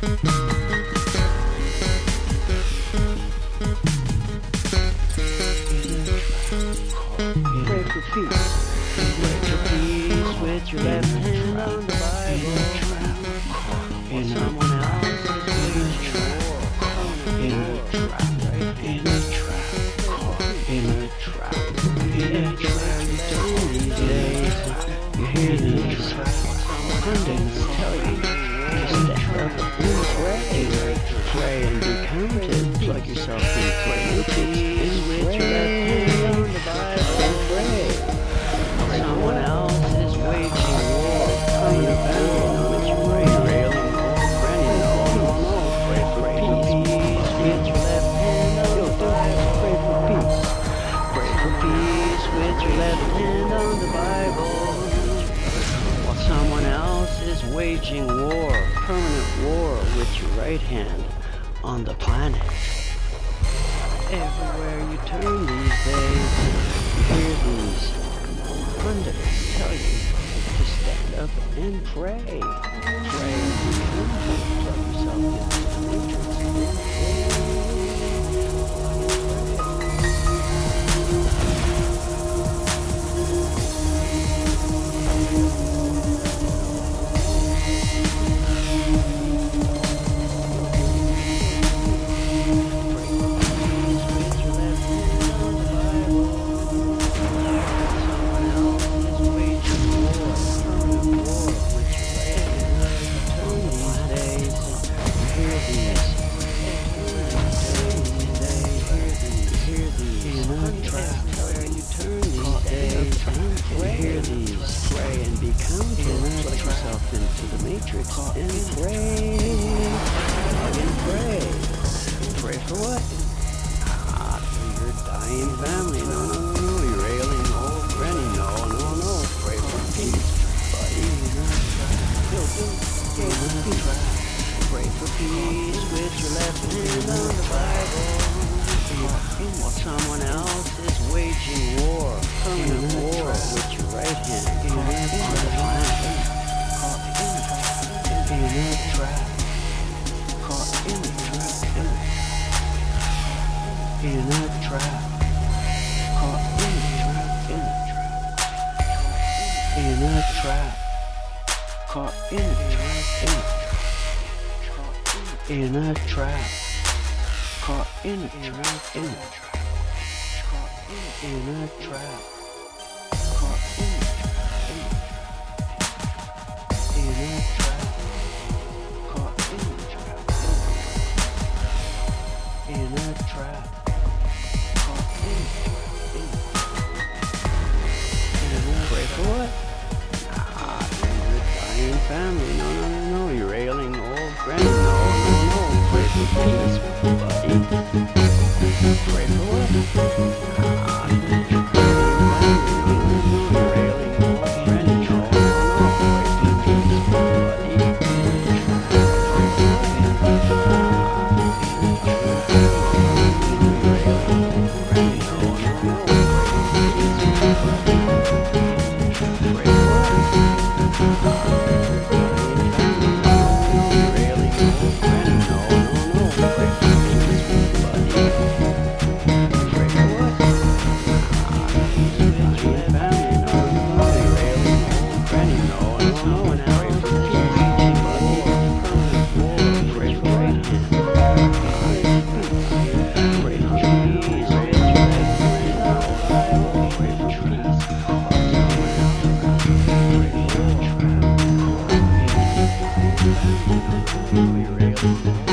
Spread your feet, spread your feet, spread your left hand on the Bible. Else is waging war, permanent war with your right hand on the planet. Everywhere you turn these days, you hear these pundits tell you to stand up and pray. Pray plug yourself matrix and pray, and pray, pray for what? Ah, for your dying family. No, no, no, in a trap, caught in a trap, in a trap, Caught in a trap, caught in a trap, in a trap, in a trap, caught in a trap, in a trap, caught Thank you.